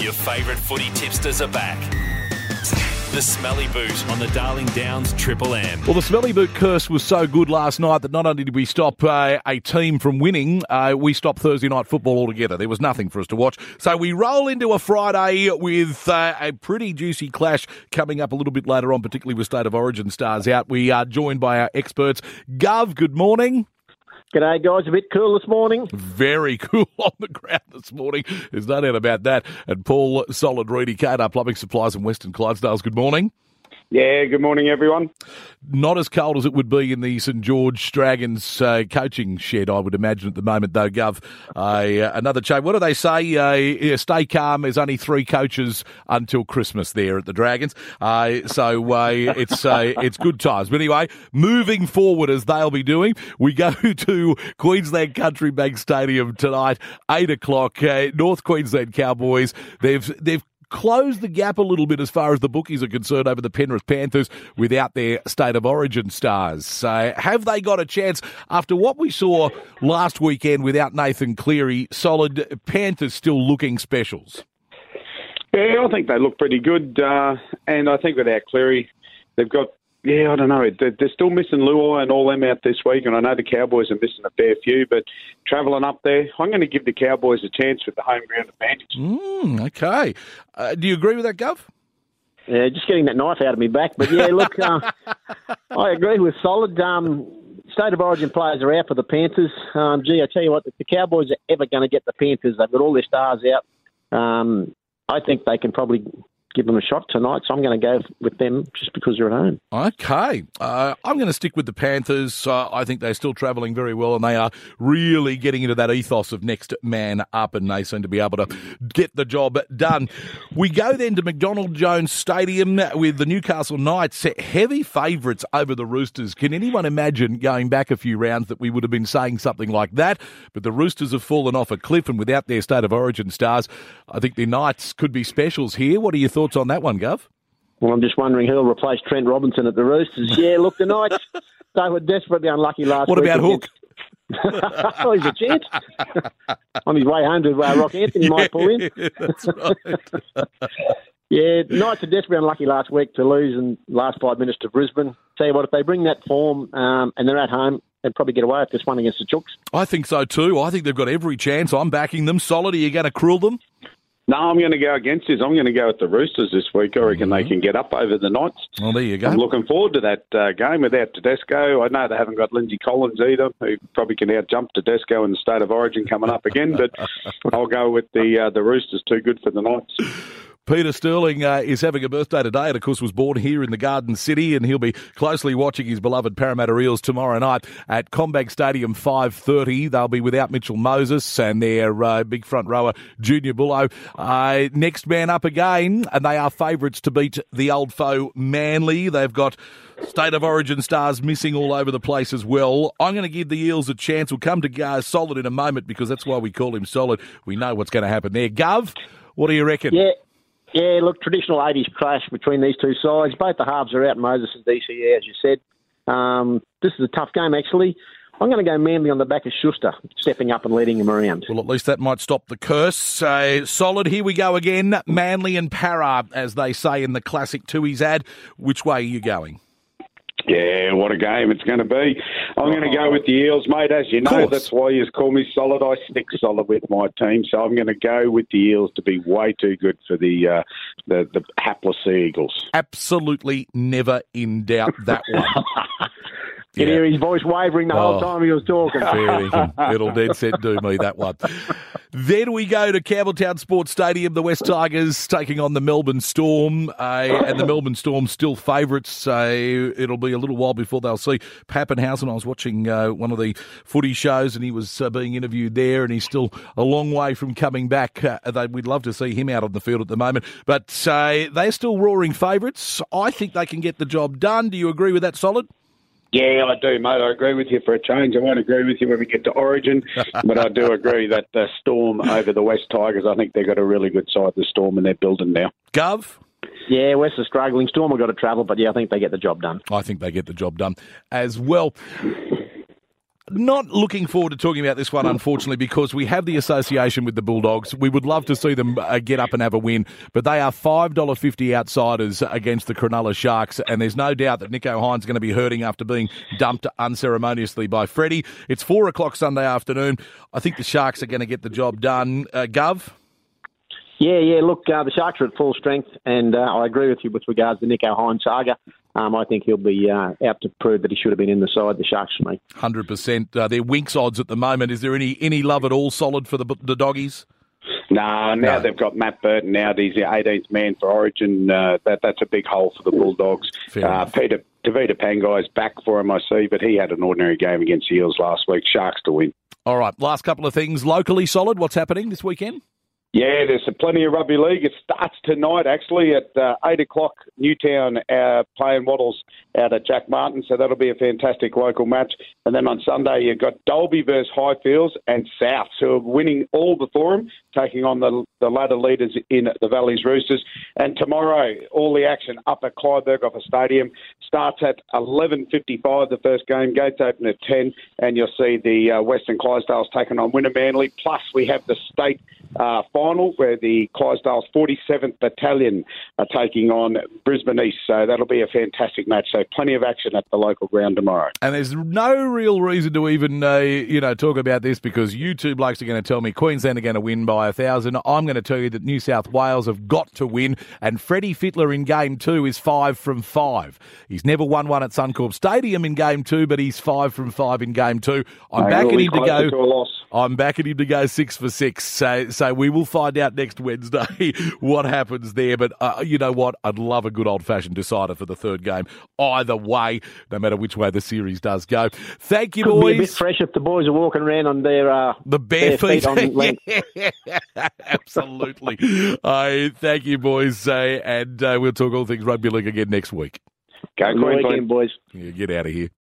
Your favourite footy tipsters are back. The Smelly Boot on the Darling Downs Triple M. Well, the smelly boot curse was so good last night that not only did we stop uh, a team from winning, uh, we stopped Thursday night football altogether. There was nothing for us to watch. So we roll into a Friday with uh, a pretty juicy clash coming up a little bit later on, particularly with State of Origin stars out. We are joined by our experts. Gov, good morning. G'day, guys. A bit cool this morning. Very cool on the ground this morning. There's no doubt about that. And Paul Solid Reedy, Kadar Plumbing Supplies in Western Clydesdales, good morning. Yeah, good morning, everyone. Not as cold as it would be in the St George Dragons uh, coaching shed, I would imagine at the moment, though. Gov, uh, another change. What do they say? Uh, stay calm. There's only three coaches until Christmas there at the Dragons, so uh, it's uh, it's good times. But anyway, moving forward as they'll be doing, we go to Queensland Country Bank Stadium tonight, eight o'clock. Uh, North Queensland Cowboys. They've they've closed the gap a little bit as far as the bookies are concerned over the Penrith Panthers without their state of origin stars. So have they got a chance after what we saw last weekend without Nathan Cleary? Solid Panthers still looking specials. Yeah, I think they look pretty good, uh, and I think without Cleary, they've got. Yeah, I don't know. They're, they're still missing Luai and all them out this week, and I know the Cowboys are missing a fair few. But travelling up there, I'm going to give the Cowboys a chance with the home ground advantage. Mm, okay. Uh, do you agree with that, Gov? Yeah, just getting that knife out of my back. But yeah, look, uh, I agree with solid. Um, State of Origin players are out for the Panthers. Um, gee, I tell you what, if the Cowboys are ever going to get the Panthers, they've got all their stars out. Um, I think they can probably give them a shot tonight. So I'm going to go with them just because they're at home. Okay. Uh, I'm going to stick with the Panthers. Uh, I think they're still travelling very well and they are really getting into that ethos of next man up and they seem to be able to get the job done. We go then to McDonald Jones Stadium with the Newcastle Knights, heavy favourites over the Roosters. Can anyone imagine going back a few rounds that we would have been saying something like that? But the Roosters have fallen off a cliff and without their state of origin stars, I think the Knights could be specials here. What are your thoughts on that one, Gov? Well, I'm just wondering who'll replace Trent Robinson at the Roosters. Yeah, look, the Knights, they were desperately unlucky last What week. What about Hook? oh, he's a chance. On his way home to uh, Rock Anthony might pull in. That's right. Yeah, Knights are desperately unlucky last week to lose in the last five minutes to Brisbane. Tell you what, if they bring that form um, and they're at home, they'd probably get away with this one against the Chooks. I think so too. I think they've got every chance. I'm backing them. Solid. Are you going to krill them? No, I'm going to go against this. I'm going to go with the Roosters this week. I reckon they can get up over the Knights. Well, there you go. I'm looking forward to that uh, game without Tedesco. I know they haven't got Lindsay Collins either, who probably can out jump Tedesco in the state of origin coming up again. But I'll go with the uh, the Roosters. Too good for the Knights. Peter Sterling uh, is having a birthday today and, of course, was born here in the Garden City and he'll be closely watching his beloved Parramatta Eels tomorrow night at CommBank Stadium 5.30. They'll be without Mitchell Moses and their uh, big front rower, Junior Paulo. Uh, next man up again, and they are favourites to beat the old foe Manly. They've got State of Origin stars missing all over the place as well. I'm going to give the Eels a chance. We'll come to uh, Solid in a moment because that's why we call him Solid. We know what's going to happen there. Gov, what do you reckon? Yeah, yeah. Look, traditional '80s clash between these two sides. Both the halves are out. Moses and DCE, as you said. Um, this is a tough game, actually. I'm going to go Manly on the back of Schuster, stepping up and leading him around. Well, at least that might stop the curse. Uh, solid, here we go again. Manly and Para, as they say in the classic Tui's ad. Which way are you going? Yeah, what a game it's going to be. I'm going to go with the Eels, mate. As you know, that's why you call me solid. I stick solid with my team, so I'm going to go with the Eels to be way too good for the uh, the, the hapless Eagles. Absolutely never in doubt that one. You can hear his voice wavering the whole Oh. time he was talking. It'll dead set do me, that one. Then we go to Campbelltown Sports Stadium. The West Tigers taking on the Melbourne Storm. Uh, and the Melbourne Storm still favourites. So it'll be a little while before they'll see Papenhuyzen. I was watching uh, one of the footy shows and he was uh, being interviewed there and he's still a long way from coming back. Uh, they, we'd love to see him out on the field at the moment. But uh, they're still roaring favourites. I think they can get the job done. Do you agree with that, Solid? Yeah, I do, mate. I agree with you for a change. I won't agree with you when we get to Origin, but I do agree that the Storm over the West Tigers, I think they've got a really good side, the Storm, and they're building now. Gov? Yeah, West are struggling. Storm have got to travel, but yeah, I think they get the job done. I think they get the job done as well. Not looking forward to talking about this one, unfortunately, because we have the association with the Bulldogs. We would love to see them uh, get up and have a win, but they are $5.50 outsiders against the Cronulla Sharks, and there's no doubt that Nicho Hynes is going to be hurting after being dumped unceremoniously by Freddie. It's 4 o'clock Sunday afternoon. I think the Sharks are going to get the job done. Uh, Gov? Yeah, yeah. Look, uh, the Sharks are at full strength, and uh, I agree with you with regards to Nicho Hynes saga. Um, I think he'll be uh, out to prove that he should have been in the side. The Sharks for me, hundred percent. Uh, they're Winx odds at the moment. Is there any any love at all solid for the the doggies? No, now no. they've got Matt Burton out. He's the 18th man for Origin. Uh, that that's a big hole for the Bulldogs. Uh, Peter Tevita Pangai's back for him, I see, but he had an ordinary game against the Eels last week. Sharks to win. All right, last couple of things locally solid. What's happening this weekend? Yeah, there's plenty of rugby league. It starts tonight, actually, at uh, 8 o'clock. Newtown uh, playing Wattles out at Jack Martin, so that'll be a fantastic local match. And then on Sunday, you've got Dalby versus Highfields and South, who are winning all the forum, taking on the, the ladder leaders in the Valley's Roosters. And tomorrow, all the action up at Clive Berghofer Stadium starts at 11.55, the first game. Gates open at 10, and you'll see the uh, Western Clydesdales taking on Wynnum Manly. Plus, we have the state uh, final where the Clydesdales 47th Battalion are taking on Brisbane East. So that'll be a fantastic match. So plenty of action at the local ground tomorrow. And there's no real reason to even uh, you know talk about this because you two blokes are going to tell me Queensland are going to win by a thousand. I'm going to tell you that New South Wales have got to win, and Freddie Fittler in game two is five from five. He's never won one at Suncorp Stadium in game two, but he's five from five in game two. I'm backing him to go. To I'm backing him to go six for six. So, so we will find out next Wednesday what happens there. But uh, you know what? I'd love a good old fashioned decider for the third game. Either way, no matter which way the series does go. Thank you, Could boys. Be a bit fresh if the boys are walking around on their uh, the bare, feet. feet yeah, absolutely. uh, thank you, boys, uh, and uh, we'll talk all things rugby league again next week. Go Queensland, boys. Yeah, get out of here.